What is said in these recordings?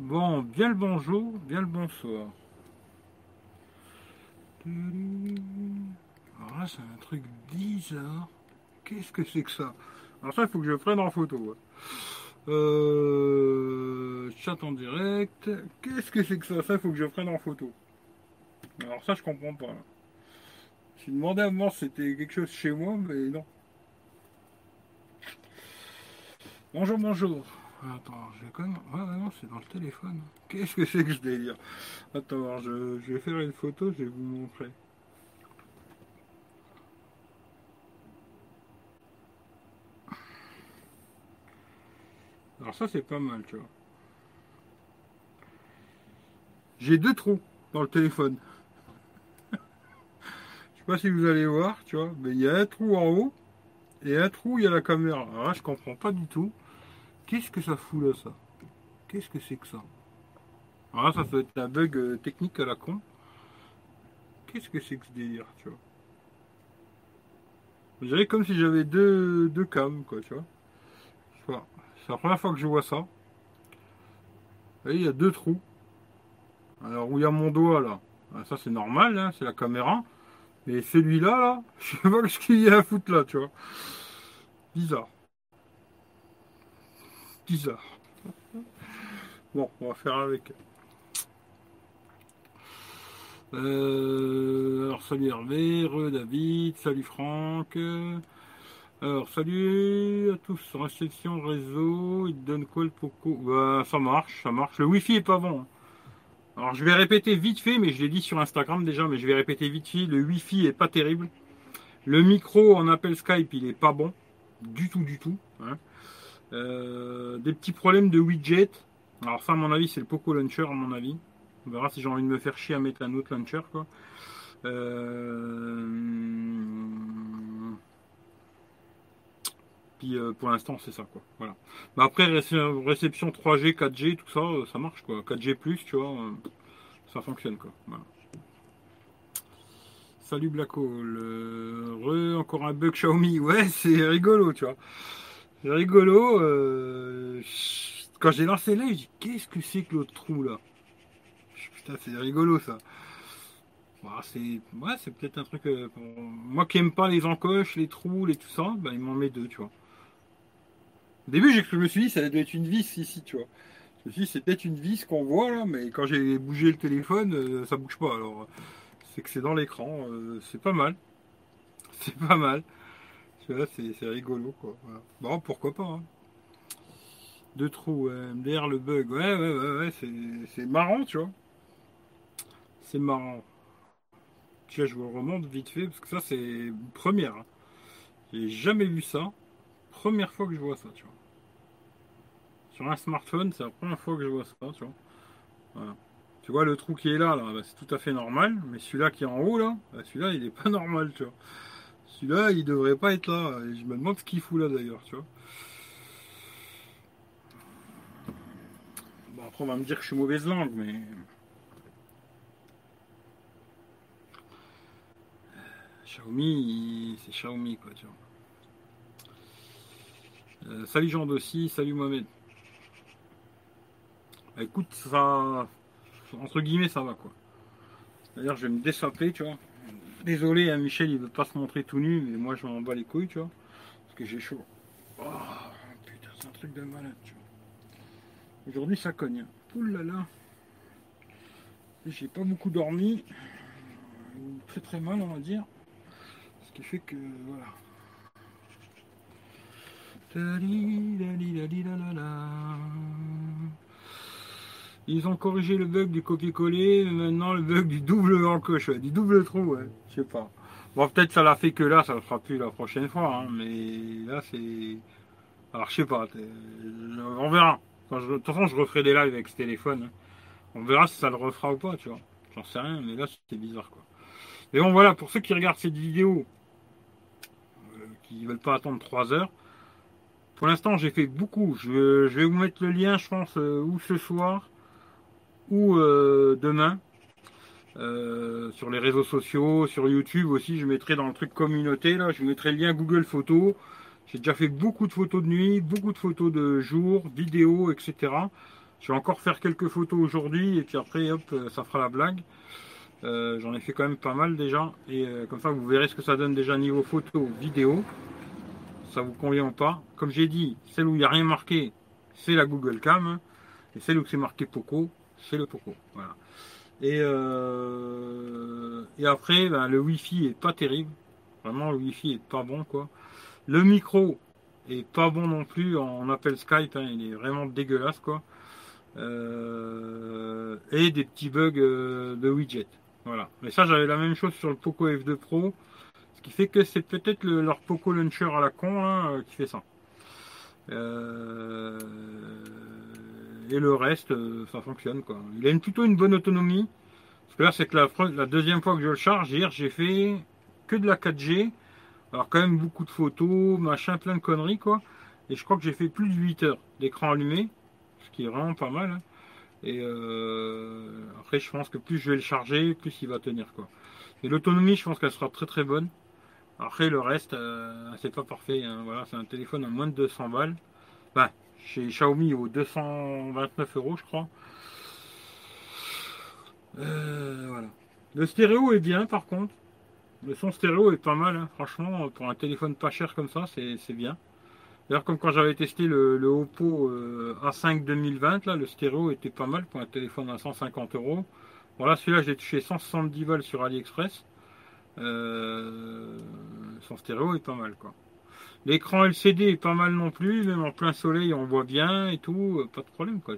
Bon, bien le bonjour, bien le bonsoir. Alors là, c'est un truc bizarre. Qu'est-ce que c'est que ça? Alors ça, il faut que je prenne en photo. Euh, chat en direct. Qu'est-ce que c'est que ça? Ça, il faut que je prenne en photo. Alors ça, je comprends pas. Me demandé avant si c'était quelque chose chez moi, mais non. Bonjour, bonjour. Attends, je vais quand même. Ouais, non, c'est dans le téléphone. Qu'est-ce que c'est que ce délire? Attends, je, je vais faire une photo, je vais vous montrer. Alors ça c'est pas mal, tu vois. J'ai deux trous dans le téléphone. Je sais pas si vous allez voir, tu vois, mais il y a un trou en haut et un trou, il y a la caméra. Alors là, je comprends pas du tout. Qu'est-ce que ça fout là, ça? Qu'est-ce que c'est que ça? Alors là, ça peut être un bug euh, technique à la con. Qu'est-ce que c'est que ce délire, tu vois? Je dirais comme si j'avais deux, deux cams, quoi, tu vois. C'est la première fois que je vois ça. Il y a deux trous. Alors, où il y a mon doigt, là. Ah, ça, c'est normal, hein, c'est la caméra. Mais celui-là, là, je sais pas ce qu'il y a à foutre là, tu vois. Bizarre. Bizarre. Bon, on va faire avec. Euh, alors, salut Hervé, re David, salut Franck. Alors, salut à tous. Réception réseau, il donne quoi le poco? Bah, Ça marche, ça marche. Le wifi est pas bon. Alors, je vais répéter vite fait, mais je l'ai dit sur Instagram déjà, mais je vais répéter vite fait. Le wifi est pas terrible. Le micro en appel Skype, il est pas bon. Du tout, du tout. Hein. Euh, des petits problèmes de widget. Alors, ça, à mon avis, c'est le Poco Launcher, à mon avis. On verra si j'ai envie de me faire chier à mettre un autre launcher, quoi. Euh... Euh, pour l'instant c'est ça quoi. Voilà. Mais après réception 3G, 4G, tout ça, ça marche quoi. 4G tu vois, ça fonctionne quoi. Salut Blacko, re encore un bug Xiaomi, ouais c'est rigolo tu vois. Rigolo. Quand j'ai lancé là, j'ai dit qu'est-ce que c'est que l'autre trou là? Putain c'est rigolo ça. Bah, c'est ouais, c'est peut-être un truc moi qui aime pas les encoches, les trous, les tout ça, bah, il m'en met deux, tu vois. Au début, je me suis dit, ça doit être une vis ici, tu vois. Je me suis dit, c'est peut-être une vis qu'on voit là, mais quand j'ai bougé le téléphone, euh, ça bouge pas. Alors, c'est que c'est dans l'écran. Euh, c'est pas mal. C'est pas mal. C'est rigolo, quoi. Bon, pourquoi pas. Deux trous, MDR le bug. Ouais, ouais, ouais, ouais c'est marrant, tu vois. C'est marrant. Tu je vous remonte vite fait, parce que ça, c'est première. Hein. J'ai jamais vu ça. Première fois que je vois ça, tu vois. Sur un smartphone, c'est la première fois que je vois ça, tu vois. Tu vois le trou qui est là, là bah, c'est tout à fait normal, mais celui-là qui est en haut, là, bah, celui-là, il est pas normal, tu vois. Celui-là, il devrait pas être là. Et je me demande ce qu'il fout là d'ailleurs, tu vois. Bon, après, on va me dire que je suis mauvaise langue, mais. Xiaomi, c'est Xiaomi, quoi, tu vois. Euh, salut Jean Dossi, salut Mohamed. Bah, écoute, ça. Entre guillemets, ça va quoi. D'ailleurs, je vais me dessaper, tu vois. Désolé, hein, Michel, il veut pas se montrer tout nu, mais moi je m'en bats les couilles, tu vois. Parce que j'ai chaud. Oh, putain, c'est un truc de malade, tu vois. Aujourd'hui, ça cogne. Ouh là là. J'ai pas beaucoup dormi. Très très mal, on va dire. Ce qui fait que, voilà. Ils ont corrigé le bug du copier-coller, maintenant le bug du double encoche, du double trou. Je sais pas. Bon, peut-être ça l'a fait que là, ça le fera plus la prochaine fois, hein, mais là, c'est. Alors, je sais pas. On verra. de toute façon, je referai des lives avec ce téléphone. Hein. On verra si ça le refera ou pas, tu vois. J'en sais rien, mais là, c'était bizarre, quoi. Et bon, voilà, pour ceux qui regardent cette vidéo, euh, qui veulent pas attendre 3 heures, pour l'instant, j'ai fait beaucoup. Je, vais vous mettre le lien, je pense, euh, ou ce soir, ou euh, demain. Euh, sur les réseaux sociaux, sur YouTube aussi, je mettrai dans le truc communauté, là, je mettrai le lien Google Photos. J'ai déjà fait beaucoup de photos de nuit, beaucoup de photos de jour, vidéos, etc. Je vais encore faire quelques photos aujourd'hui et puis après, hop, ça fera la blague. J'en ai fait quand même pas mal déjà. Et comme ça, vous verrez ce que ça donne déjà niveau photo, vidéo. Ça vous convient ou pas. Comme j'ai dit, celle où il n'y a rien marqué, c'est la Google Cam. Et celle où c'est marqué Poco, c'est le Poco. Voilà. Et, euh, et après, ben, le Wi-Fi est pas terrible. Vraiment, le Wi-Fi est pas bon, quoi. Le micro est pas bon non plus. On appelle Skype, hein, il est vraiment dégueulasse, quoi. Euh, et des petits bugs euh, de widget. Voilà. Mais ça, j'avais la même chose sur le Poco F2 Pro. Ce qui fait que c'est peut-être leur Poco Launcher à la con hein, qui fait ça. Et le reste, euh, ça fonctionne. Quoi. Il a plutôt une bonne autonomie. Parce que là, c'est que la, la, deuxième fois que je le charge, hier, j'ai fait que de la 4G. Alors, quand même, beaucoup de photos, machin, plein de conneries, quoi. Et je crois que j'ai fait plus de 8 heures d'écran allumé, ce qui est vraiment pas mal. Hein. Et euh, après, je pense que plus je vais le charger, plus il va tenir, quoi. Et l'autonomie, je pense qu'elle sera très très bonne. Après, le reste, euh, c'est pas parfait. Hein. Voilà, c'est un téléphone à moins de 200 balles. Bah, chez Xiaomi aux 229 euros, je crois. Euh, voilà. Le stéréo est bien par contre. Le son stéréo est pas mal, hein. franchement, pour un téléphone pas cher comme ça, c'est bien. D'ailleurs, comme quand j'avais testé le, Oppo euh, A5 2020, là, le stéréo était pas mal pour un téléphone à 150 euros. Voilà, celui-là, j'ai touché 170 balles sur AliExpress. Euh, son stéréo est pas mal, quoi. L'écran LCD est pas mal non plus, même en plein soleil on voit bien et tout, euh, pas de problème quoi.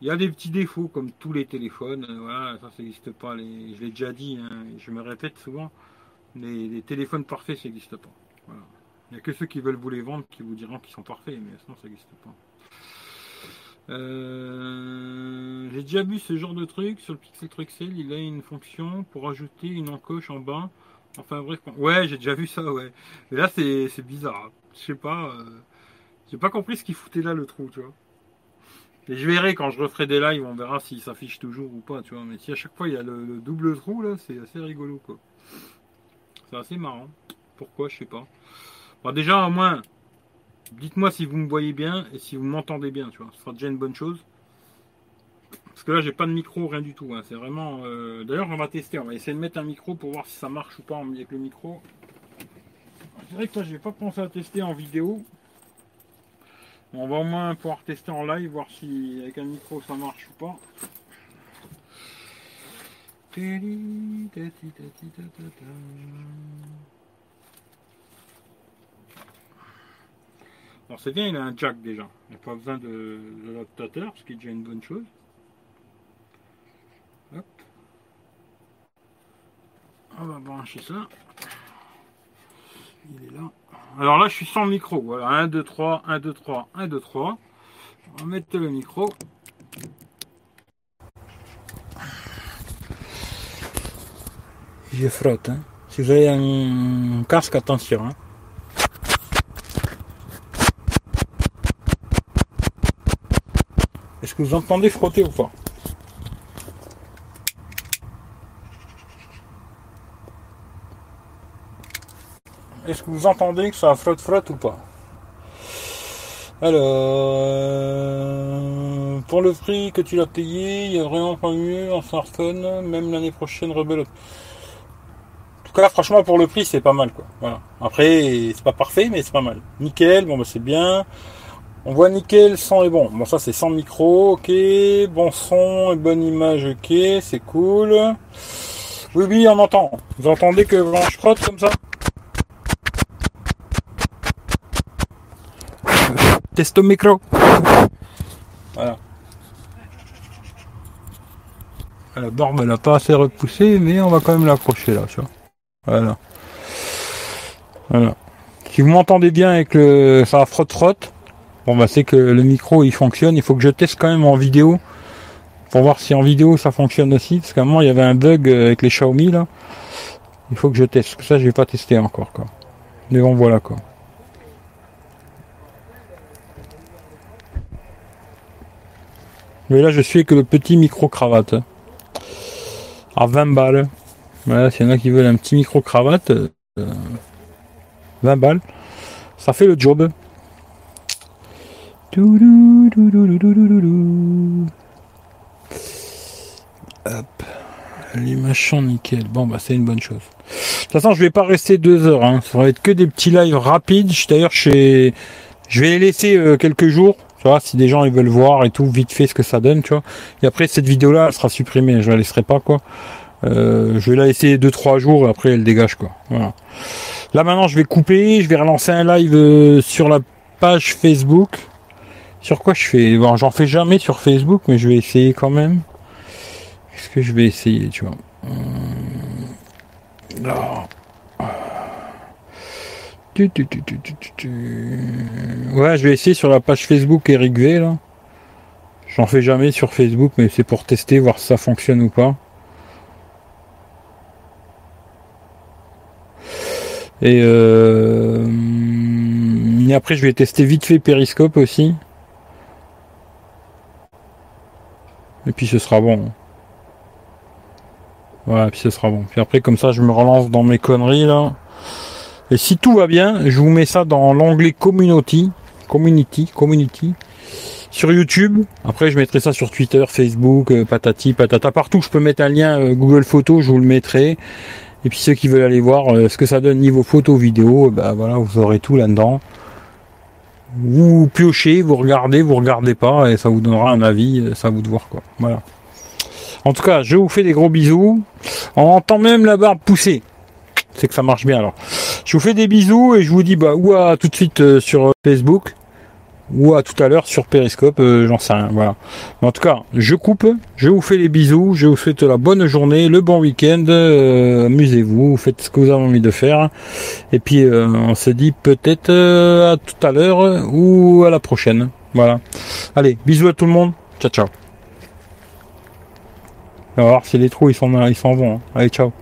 Il y a des petits défauts comme tous les téléphones, euh, voilà, ça, n'existe pas. Je l'ai déjà dit, hein, je me répète souvent, les, téléphones parfaits, ça n'existe pas. Il n'y a que ceux qui veulent vous les vendre qui vous diront qu'ils sont parfaits, mais sinon ça n'existe pas. Euh, j'ai déjà vu ce genre de truc sur le Pixel Truxel, il a une fonction pour ajouter une encoche en bas Enfin bref, ouais, j'ai déjà vu ça, ouais. Mais là, c'est bizarre. Je sais pas. Euh, j'ai pas compris ce qu'il foutait là le trou, tu vois. Et je verrai quand je referai des lives, on verra s'il s'affiche toujours ou pas, tu vois. Mais si à chaque fois il y a le, double trou là, c'est assez rigolo, quoi. C'est assez marrant. Pourquoi, je sais pas. Bon, déjà, au moins, dites-moi si vous me voyez bien et si vous m'entendez bien, tu vois. Ce sera déjà une bonne chose. Parce que là, j'ai pas de micro, rien du tout. Hein. C'est vraiment. Euh, d'ailleurs, on va tester. On va essayer de mettre un micro pour voir si ça marche ou pas avec le micro. C'est vrai que là, j'ai pas pensé à tester en vidéo. On va au moins pouvoir tester en live, voir si avec un micro ça marche ou pas. Alors c'est bien, il a un jack déjà. Il n'y a pas besoin de l'adaptateur, ce qui est déjà une bonne chose. On va brancher ça. Il est là. Alors là, je suis sans micro. Voilà, 1, 2, 3, 1, 2, 3, 1, 2, 3. On va mettre le micro. Je frotte. Hein. Si vous avez un casque, attention. Hein. Est-ce que vous entendez frotter ou pas? Est-ce que vous entendez que ça frotte frotte ou pas? Alors, euh, pour le prix que tu l'as payé, il n'y a vraiment pas mieux en smartphone, même l'année prochaine rebelote. En tout cas, franchement, pour le prix, c'est pas mal, quoi. Voilà. Après, c'est pas parfait, mais c'est pas mal. Nickel, bon, bah, c'est bien. On voit nickel, son est bon. Bon, ça, c'est sans micro, ok. Bon son et bonne image, ok. C'est cool. Oui, oui, on entend. Vous entendez que je frotte comme ça? Teste au micro. Voilà. La borne elle n'a pas assez repoussé, mais on va quand même l'accrocher là. Voilà. Voilà. Si vous m'entendez bien avec le ça frotte frotte, bon bah c'est que le micro il fonctionne. Il faut que je teste quand même en vidéo pour voir si en vidéo ça fonctionne aussi. Parce qu'à un moment il y avait un bug avec les Xiaomi là. Il faut que je teste. Ça je vais pas tester encore. Mais bon voilà quoi. Mais là, je suis avec le petit micro-cravate. À 20 balles. Voilà, s'il y en a qui veulent un petit micro-cravate, 20 euh, balles. Ça fait le job. Hop. Les machins nickel. Bon bah c'est une bonne chose. De toute façon je vais pas rester deux heures. Hein. Ça va être que des petits lives rapides. D'ailleurs je je vais les laisser euh, quelques jours. Si des gens ils veulent voir et tout, vite fait ce que ça donne, tu vois. Et après cette vidéo là elle sera supprimée. Je la laisserai pas quoi. Euh, je vais la laisser deux trois jours et après elle dégage quoi. Voilà. Là maintenant je vais couper. Je vais relancer un live euh, sur la page Facebook. Sur quoi je fais? Bon, j'en fais jamais sur Facebook, mais je vais essayer quand même. Qu'est-ce que je vais essayer, tu vois? Ouais, je vais essayer sur la page Facebook Eric V là. J'en fais jamais sur Facebook, mais c'est pour tester, voir si ça fonctionne ou pas. Et, euh... Et après, je vais tester vite fait Periscope aussi. Et puis ce sera bon. Voilà, puis ce sera bon. Puis après, comme ça, je me relance dans mes conneries là. Et si tout va bien, je vous mets ça dans l'onglet Community. Community, Community. Sur YouTube. Après, je mettrai ça sur Twitter, Facebook, euh, patati, patata. Partout, je peux mettre un lien euh, Google Photos, je vous le mettrai. Et puis ceux qui veulent aller voir euh, ce que ça donne niveau photo, vidéo, bah voilà, vous aurez tout là-dedans vous piochez, vous regardez, vous regardez pas, et ça vous donnera un avis, ça vous de voir quoi. Voilà. En tout cas, je vous fais des gros bisous. On entend même la barbe pousser. C'est que ça marche bien alors. Je vous fais des bisous et je vous dis bah ou à tout de suite euh, sur Facebook ou à tout à l'heure sur Periscope, euh, j'en sais rien. Voilà. en tout cas, je coupe, je vous fais les bisous, je vous souhaite la bonne journée, le bon week-end, euh, amusez-vous, faites ce que vous avez envie de faire. Et puis euh, on se dit peut-être à tout à l'heure ou à la prochaine. Voilà. Allez, bisous à tout le monde. Ciao ciao. On va voir si les trous ils sont ils s'en vont. Hein. Allez, ciao.